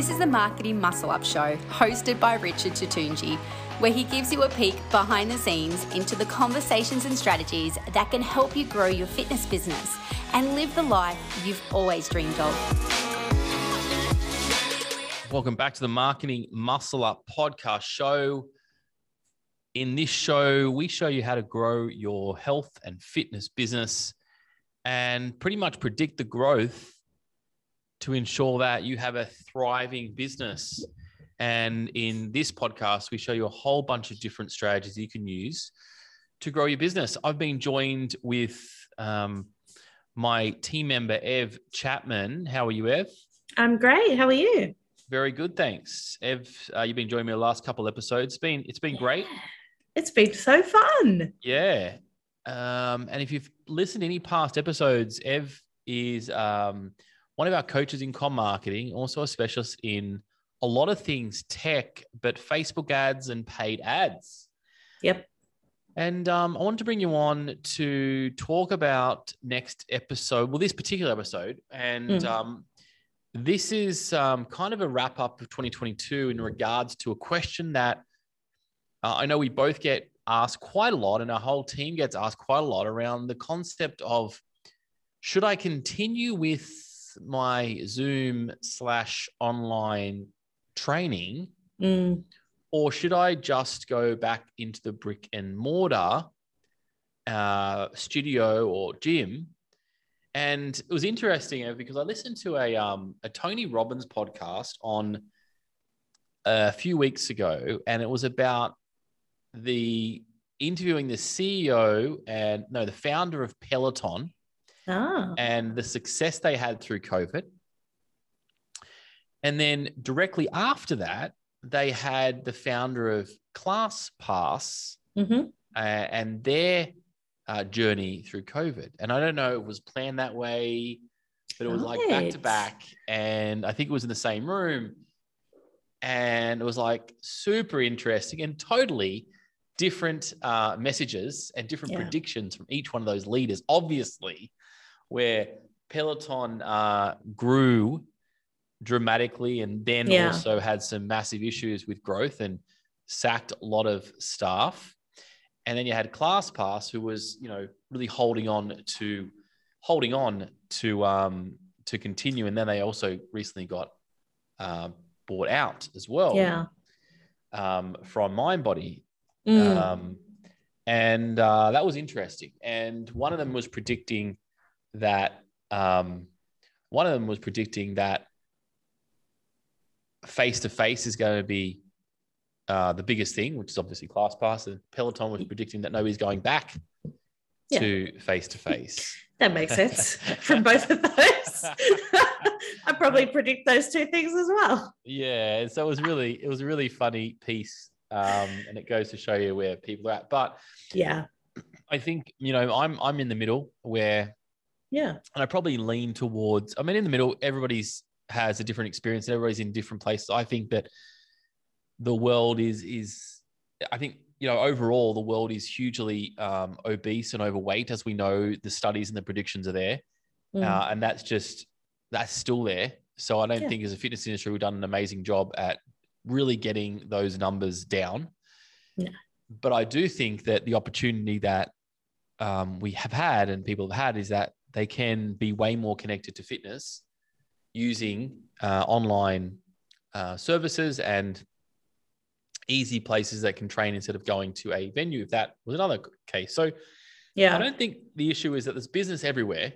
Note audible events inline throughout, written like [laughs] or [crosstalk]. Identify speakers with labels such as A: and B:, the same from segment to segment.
A: This is the Marketing Muscle Up Show, hosted by Richard Tutunji, where he gives you a peek behind the scenes into the conversations and strategies that can help you grow your fitness business and live the life you've always dreamed of.
B: Welcome back to the Marketing Muscle Up podcast show. In this show, we show you how to grow your health and fitness business and pretty much predict the growth to ensure that you have a thriving business. And in this podcast, we show you a whole bunch of different strategies you can use to grow your business. I've been joined with um, my team member, Ev Chapman. How are you, Ev?
C: I'm great. How are you?
B: Very good, thanks. Ev, uh, you've been joining me the last couple episodes. It's been it's been great.
C: It's been so fun.
B: Yeah. Um, and if you've listened to any past episodes, Ev is um, one of our coaches in com marketing, also a specialist in a lot of things tech, but Facebook ads and paid ads.
C: Yep.
B: And um, I want to bring you on to talk about next episode, well, this particular episode, and mm. um, this is um, kind of a wrap up of 2022 in regards to a question that uh, I know we both get asked quite a lot, and our whole team gets asked quite a lot around the concept of should I continue with my Zoom slash online training,
C: mm.
B: or should I just go back into the brick and mortar uh, studio or gym and it was interesting because I listened to a um, a Tony Robbins podcast on a few weeks ago, and it was about the interviewing the CEO and no, the founder of Peloton,
C: oh.
B: and the success they had through COVID. And then directly after that, they had the founder of ClassPass
C: mm-hmm.
B: uh, and their uh, journey through COVID. And I don't know, it was planned that way, but it was like back to back. And I think it was in the same room. And it was like super interesting and totally different uh, messages and different yeah. predictions from each one of those leaders. Obviously, where Peloton uh, grew dramatically and then yeah. also had some massive issues with growth and sacked a lot of staff and then you had ClassPass, who was you know really holding on to holding on to um, to continue, and then they also recently got uh, bought out as well.
C: Yeah.
B: Um, from MindBody,
C: mm.
B: um, and uh, that was interesting. And one of them was predicting that um, one of them was predicting that face to face is going to be uh, the biggest thing, which is obviously ClassPass. And Peloton was predicting that nobody's going back to face to face.
C: That makes sense [laughs] from both of those. [laughs] I probably predict those two things as well.
B: Yeah, so it was really it was a really funny piece, um, and it goes to show you where people are at. But
C: yeah,
B: I think you know I'm I'm in the middle where
C: yeah,
B: and I probably lean towards. I mean, in the middle, everybody's has a different experience. Everybody's in different places. I think that the world is is I think you know overall the world is hugely um, obese and overweight, as we know the studies and the predictions are there, mm. uh, and that's just that's still there. So I don't yeah. think as a fitness industry we've done an amazing job at really getting those numbers down.
C: Yeah.
B: But I do think that the opportunity that um, we have had and people have had is that they can be way more connected to fitness using uh, online uh, services and easy places that can train instead of going to a venue if that was another case. So
C: yeah,
B: I don't think the issue is that there's business everywhere.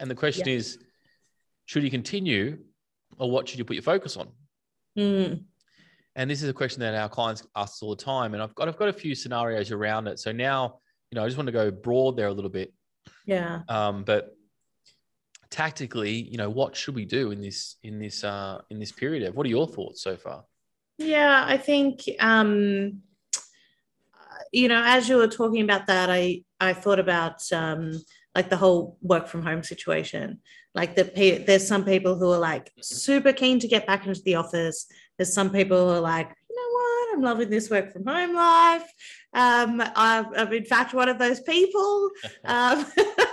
B: And the question yeah. is, should you continue or what should you put your focus on?
C: Mm.
B: And this is a question that our clients ask all the time. And I've got I've got a few scenarios around it. So now, you know, I just want to go broad there a little bit.
C: Yeah.
B: Um, but tactically, you know, what should we do in this in this uh in this period? Of what are your thoughts so far?
C: Yeah, I think um, you know, as you were talking about that, I I thought about um, like the whole work from home situation. Like the there's some people who are like super keen to get back into the office. There's some people who are like, you know what, I'm loving this work from home life. Um, I'm, I'm in fact one of those people. [laughs] Um,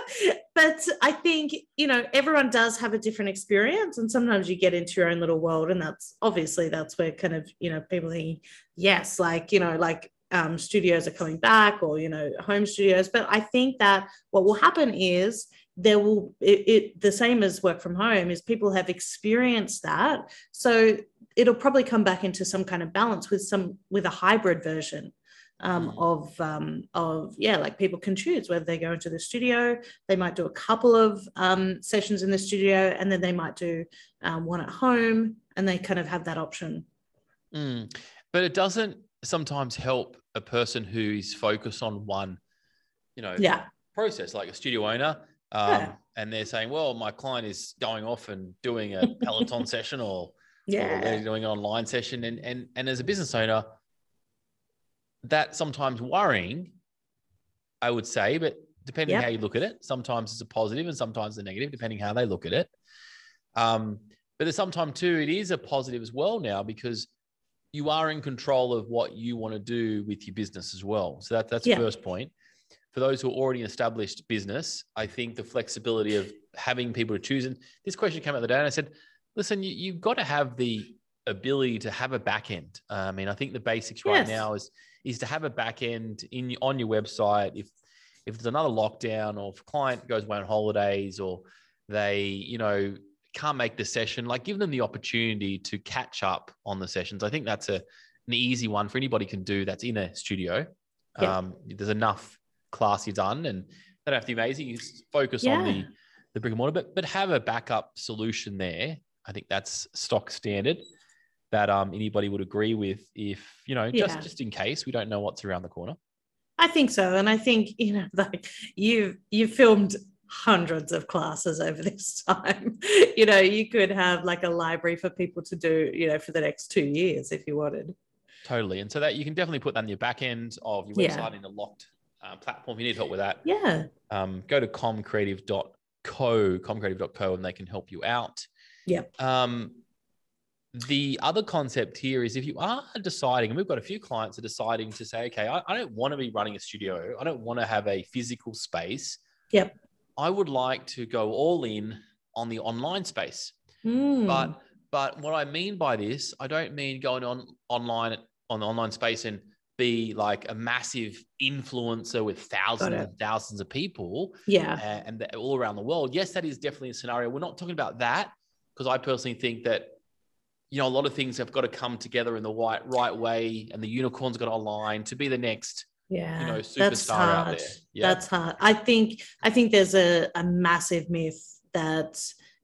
C: [laughs] but I think, you know, everyone does have a different experience. And sometimes you get into your own little world. And that's obviously that's where kind of, you know, people think, yes, like, you know, like um, studios are coming back or, you know, home studios. But I think that what will happen is there will it, it the same as work from home is people have experienced that. So it'll probably come back into some kind of balance with some with a hybrid version um, mm. of um, of yeah, like people can choose whether they go into the studio. They might do a couple of um, sessions in the studio, and then they might do um, one at home, and they kind of have that option.
B: Mm. But it doesn't sometimes help a person who is focused on one, you know,
C: yeah.
B: process, like a studio owner. Um, yeah. And they're saying, well, my client is going off and doing a Peloton [laughs] session or,
C: yeah.
B: or they're doing an online session. And, and, and as a business owner, that sometimes worrying, I would say, but depending yep. how you look at it, sometimes it's a positive and sometimes a negative, depending how they look at it. Um, but there's sometimes too, it is a positive as well now because you are in control of what you want to do with your business as well. So that, that's the first point. For those who are already established business, I think the flexibility of having people to choose. And this question came out the day, and I said, listen, you, you've got to have the ability to have a back end. Uh, I mean, I think the basics yes. right now is is to have a back end in on your website. If if there's another lockdown or if a client goes away on holidays or they, you know, can't make the session, like give them the opportunity to catch up on the sessions. I think that's a an easy one for anybody can do that's in a studio. Yeah. Um, there's enough class you've done and they don't have to be amazing. You focus yeah. on the the brick and mortar, but but have a backup solution there. I think that's stock standard that um, anybody would agree with if you know just yeah. just in case we don't know what's around the corner.
C: I think so. And i think you know like you've you've filmed hundreds of classes over this [laughs] time. You know you could have like a library for people to do you know for the next two years if you wanted.
B: Totally. And so that you can definitely put that in your back end of your website yeah. in a locked uh, platform. If you need help with that
C: yeah.
B: um, go to comcreative.co comcreative.co and they can help you out
C: yep
B: um, the other concept here is if you are deciding, and we've got a few clients are deciding to say, okay, I, I don't want to be running a studio. I don't want to have a physical space.
C: Yep.
B: I would like to go all in on the online space.
C: Mm.
B: But but what I mean by this, I don't mean going on online on the online space and be like a massive influencer with thousands and thousands of people.
C: Yeah.
B: And, and all around the world. Yes, that is definitely a scenario. We're not talking about that because I personally think that you know, a lot of things have got to come together in the right right way, and the unicorn's got to align to be the next,
C: yeah,
B: you know, superstar out there.
C: Yeah. That's hard. I think I think there's a, a massive myth that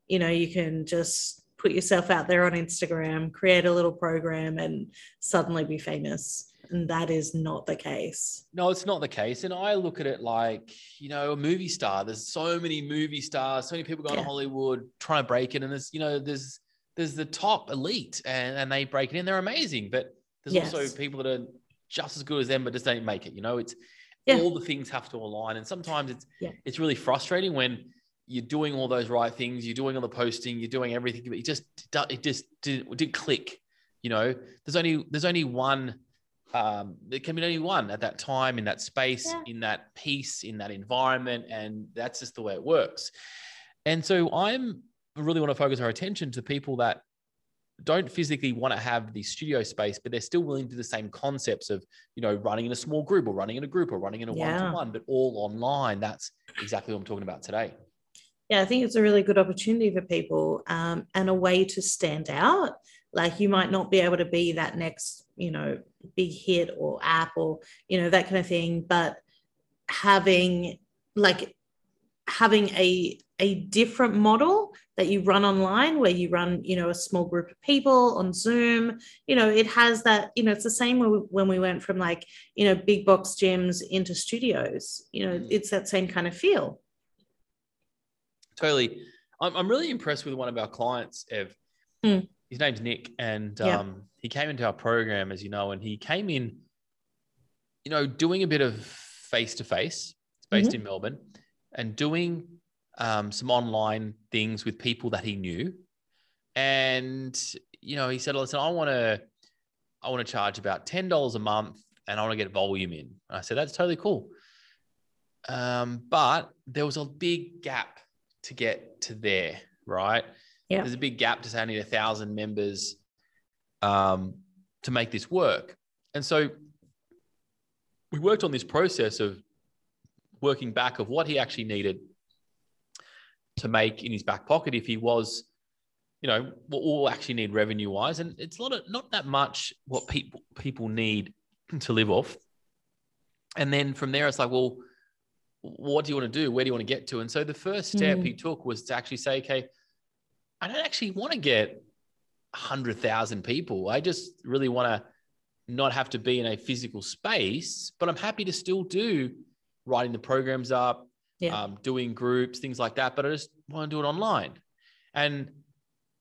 C: you know you can just put yourself out there on Instagram, create a little program, and suddenly be famous. And that is not the case.
B: No, it's not the case. And I look at it like, you know, a movie star. There's so many movie stars, so many people going yeah. to Hollywood trying to break it. And there's, you know, there's there's the top elite and, and they break it in. They're amazing. But there's yes. also people that are just as good as them, but just don't make it. You know, it's yeah. all the things have to align. And sometimes it's yeah. it's really frustrating when you're doing all those right things, you're doing all the posting, you're doing everything, but it just it just didn't, didn't click. You know, there's only there's only one um, there can be only one at that time in that space, yeah. in that piece, in that environment, and that's just the way it works. And so I'm really want to focus our attention to people that don't physically want to have the studio space, but they're still willing to do the same concepts of, you know, running in a small group or running in a group or running in a one to one, but all online. That's exactly what I'm talking about today.
C: Yeah, I think it's a really good opportunity for people um, and a way to stand out. Like you might not be able to be that next, you know, big hit or app or, you know, that kind of thing, but having like having a a different model that you run online where you run you know a small group of people on zoom you know it has that you know it's the same when we went from like you know big box gyms into studios you know mm. it's that same kind of feel
B: totally i'm, I'm really impressed with one of our clients ev mm. His name's nick and yeah. um, he came into our program as you know and he came in you know doing a bit of face to face it's based mm-hmm. in melbourne and doing um, some online things with people that he knew. And, you know, he said, listen, I want to, I want to charge about $10 a month and I want to get volume in. And I said, that's totally cool. Um, but there was a big gap to get to there, right?
C: Yeah.
B: There's a big gap to say I need a thousand members um, to make this work. And so we worked on this process of working back of what he actually needed to make in his back pocket if he was, you know, what will actually need revenue wise. And it's not, a, not that much what people people need [clears throat] to live off. And then from there, it's like, well, what do you want to do? Where do you want to get to? And so the first step
C: Mm.
B: he took was to actually say, okay, I don't actually want to get 100,000 people. I just really want to not have to be in a physical space, but I'm happy to still do writing the programs up,
C: Yeah.
B: um, doing groups, things like that. But I just want to do it online. And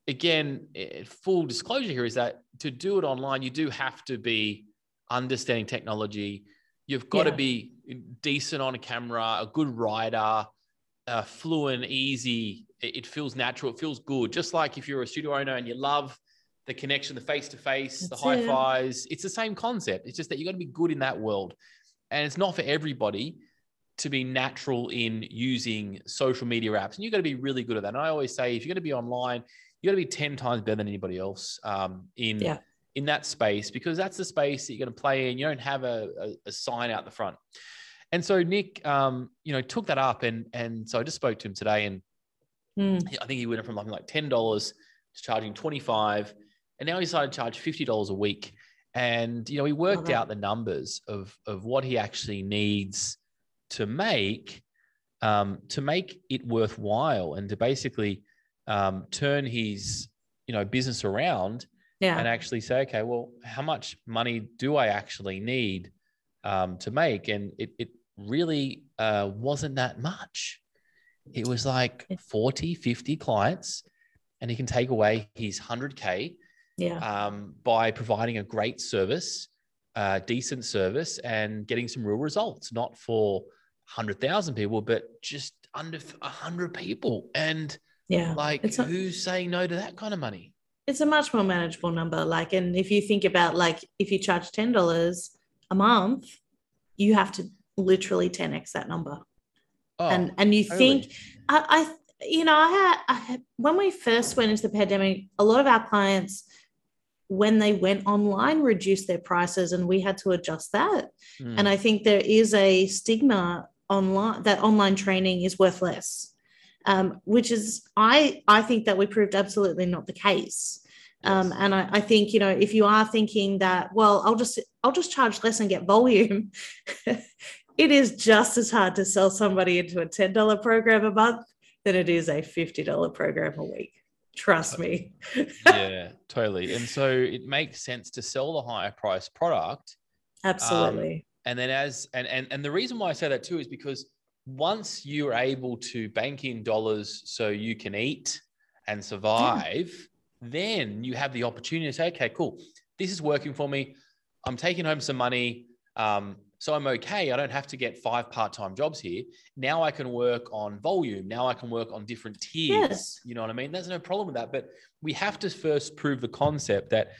B: again, full disclosure here is that to do it online, you do have to be understanding technology. You've got to be decent on a camera, a good writer, uh, fluent, easy. It, feels natural. It feels good. Just like if you're a studio owner and you love the connection, the face to face, the high fives. it's the same concept. It's just that you got to be good in that world. And it's not for everybody to be natural in using social media apps. And you got to be really good at that. And I always say, if you're going to be online, you got to be 10 times better than anybody else um, in,
C: Yeah.
B: in that space because that's the space that you're going to play in. You don't have a, a, a sign out the front. And so Nick, um, you know, took that up, and and so I just spoke to him today, and
C: Mm.
B: I think he went from something like ten dollars to charging twenty five, and now he decided to charge fifty dollars a week. And you know, he worked
C: that.
B: out the numbers of of what he actually needs to make um, to make it worthwhile, and to basically um, turn his you know business around
C: Yeah.
B: and actually say, okay, well, how much money do I actually need um, to make? And it, it really uh, wasn't that much. It was like 40, 50 clients, and he can take away his 100K
C: yeah.
B: um, by providing a great service, uh, decent service, and getting some real results, not for 100,000 people, but just under 100 people. And
C: yeah.
B: like,
C: It's not-
B: who's saying no to that kind of money?
C: it's a much more manageable number. Like, and if you think about like if you charge ten dollars a month, you have to literally 10x that number.
B: Oh,
C: and and you
B: totally.
C: think I, I you know I had, I had when we first went into the pandemic, a lot of our clients when they went online reduced their prices and we had to adjust that.
B: Mm.
C: And I think there is a stigma online that online training is worth less. Um, which is I I think that we proved absolutely not the case. Um, and I, I think you know if you are thinking that well I'll just I'll just charge less and get volume, [laughs] it is just as hard to sell somebody into a ten dollar program a month than it is a fifty dollar program a week. Trust me. [laughs]
B: yeah, totally. And so it makes sense to sell the higher price product.
C: Absolutely.
B: And then as and and and the reason why I say that too is because once you're able to bank in dollars so you can eat and survive, then you have the opportunity to say, okay, cool, this is working for me. I'm taking home some money. Um, so I'm okay. I don't have to get five part-time jobs here. Now I can work on volume. Now I can work on different tiers.
C: Yes.
B: You know what I mean? There's no problem with that. But we have to first prove the concept that,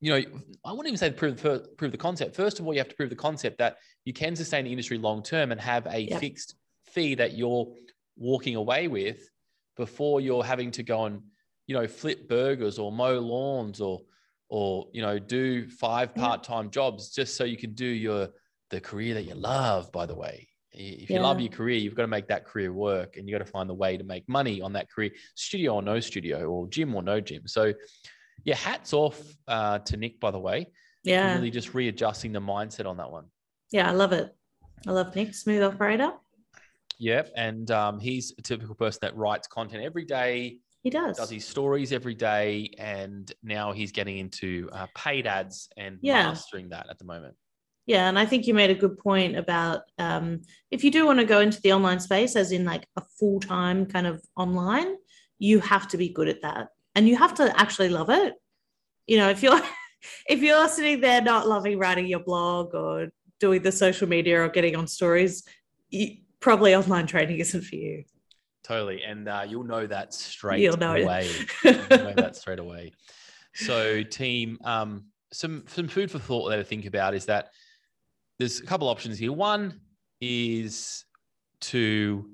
B: you know, I wouldn't even say prove, prove the concept. First of all, you have to prove the concept that you can sustain the industry long term and have a
C: Yep.
B: fixed fee that you're walking away with before you're having to go and, you know, flip burgers or mow lawns or, or, you know, do five part-time jobs just so you can do your, the career that you love, by the way. If you love your career, you've got to make that career work and you got to find the way to make money on that career, studio or no studio, or gym or no gym. So, yeah, hats off uh, to Nick, by the way.
C: Yeah.
B: Really just readjusting the mindset on that one.
C: Yeah, I love it. I love Nick, smooth operator.
B: Yep. And um, he's a typical person that writes content every day,
C: He does.
B: does his stories every day. And now he's getting into uh, paid ads and
C: Yeah.
B: mastering that at the moment.
C: Yeah, and I think you made a good point about um, if you do want to go into the online space, as in like a full time kind of online, you have to be good at that, and you have to actually love it. You know, if you're [laughs] if you're sitting there not loving writing your blog or doing the social media or getting on stories, you, probably online training isn't for you.
B: Totally. And uh, you'll know that straight
C: You'll know
B: away. [laughs] You'll know that straight away. So, team, um, some some food for thought there to think about is that there's a couple options here. One is to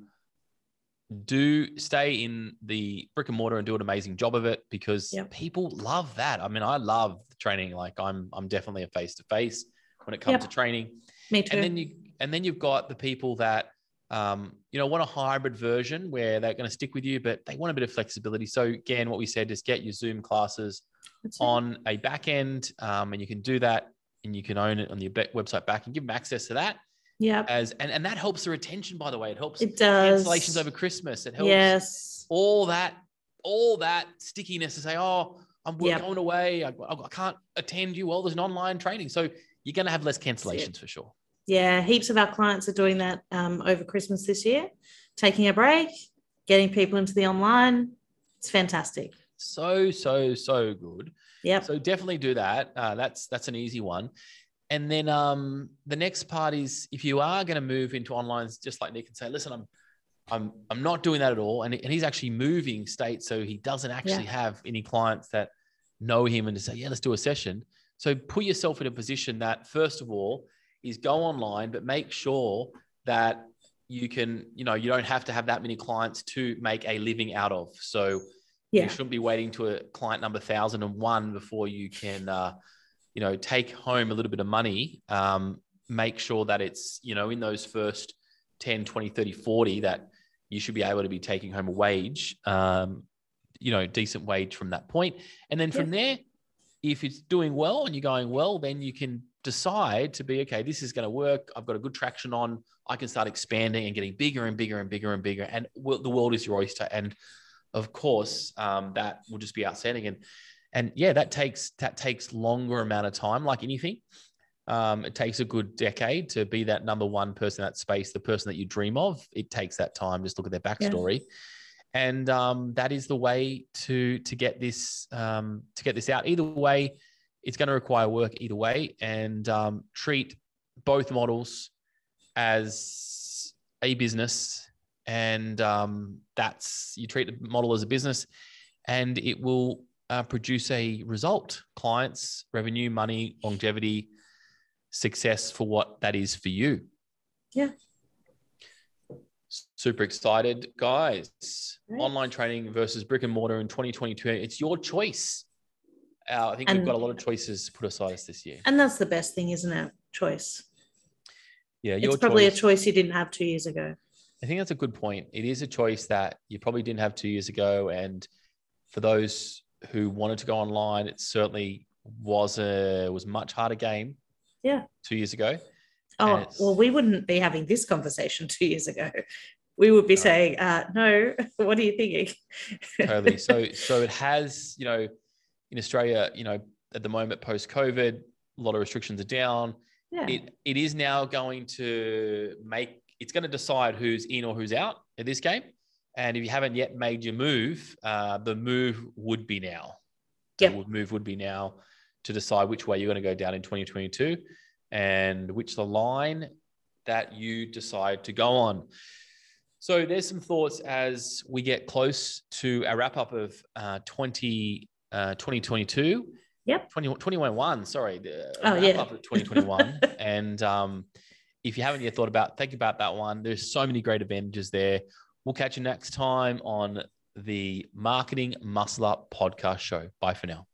B: do stay in the brick and mortar and do an amazing job of it because
C: Yep.
B: people love that. I mean, I love training. Like I'm, I'm definitely a face to face when it comes
C: Yep.
B: to training.
C: Me too.
B: And then you, and then you've got the people that, um, you know, want a hybrid version where they're going to stick with you, but they want a bit of flexibility. So again, what we said is get your Zoom classes
C: That's it.
B: on a back end, um, and you can do that, and you can own it on your website back and give them access to that
C: Yeah.
B: as and, and that helps the retention by the way it helps
C: It does.
B: cancellations over christmas it helps
C: Yes.
B: all that all that stickiness to say oh i'm we're
C: Yep.
B: going away I, I can't attend you well there's an online training so you're going to have less cancellations for sure
C: Yeah, heaps of our clients are doing that um, over Christmas this year, taking a break, getting people into the online. It's fantastic.
B: so so so good
C: Yep.
B: so definitely do that. Uh, that's that's an easy one. And then um, the next part is if you are going to move into online just like nick and say listen i'm i'm i'm not doing that at all. And, and he's actually moving states so he doesn't actually have any clients that know him and to say yeah let's do a session. So put yourself in a position that first of all is go online but make sure that you can you know you don't have to have that many clients to make a living out of. So
C: Yeah.
B: you shouldn't be waiting to a client number 1001 before you can uh, you know take home a little bit of money. Um, make sure that it's you know in those first 10 20 30 40 that you should be able to be taking home a wage um, you know decent wage from that point. And then from there if it's doing well and you're going well then you can decide to be okay this is going to work. I've got a good traction on. I can start expanding and getting bigger and bigger and bigger and bigger. And the world is your oyster. And of course um, that will just be outstanding. And and yeah that takes that takes longer amount of time like anything. Um, it takes a good decade to be that number one person in that space the person that you dream of. It takes that time just look at their backstory. And um, that is the way to to get this um, to get this out. Either way it's going to require work either way. And um, treat both models as a business and um, that's you treat the model as a business and it will uh, produce a result clients revenue money longevity success for what that is for you
C: Yeah.
B: super excited guys
C: Great.
B: online training versus brick and mortar in 2022 it's your choice uh, i think we've got a lot of choices put aside us this year
C: And that's the best thing, isn't it? Choice.
B: yeah
C: It's probably
B: choice.
C: a choice you didn't have two years ago.
B: I think that's a good point. It is a choice that you probably didn't have two years ago. And for those who wanted to go online, it certainly was a was much harder game.
C: Yeah.
B: Two years ago.
C: Oh, well, we wouldn't be having this conversation [laughs] two years ago. We would be
B: No.
C: saying, uh, no, [laughs] what are you thinking?
B: Totally. So [laughs] so it has, you know, in Australia, you know, at the moment post COVID, a lot of restrictions are down.
C: yeah.
B: It it is now going to make it's going to decide who's in or who's out in this game. And if you haven't yet made your move, uh, the move would be now. The
C: Yep.
B: would- move would be now to decide which way you're going to go down in 2022 and which the line that you decide to go on. So there's some thoughts as we get close to a wrap up of uh, 20, uh, 2022.
C: Yep.
B: 20, 21, sorry. The
C: Oh,
B: wrap
C: yeah.
B: up of 2021. [laughs] and um, if you haven't yet thought about, think about that one. There's so many great advantages there. We'll catch you next time on the Marketing Muscle Up podcast show. Bye for now.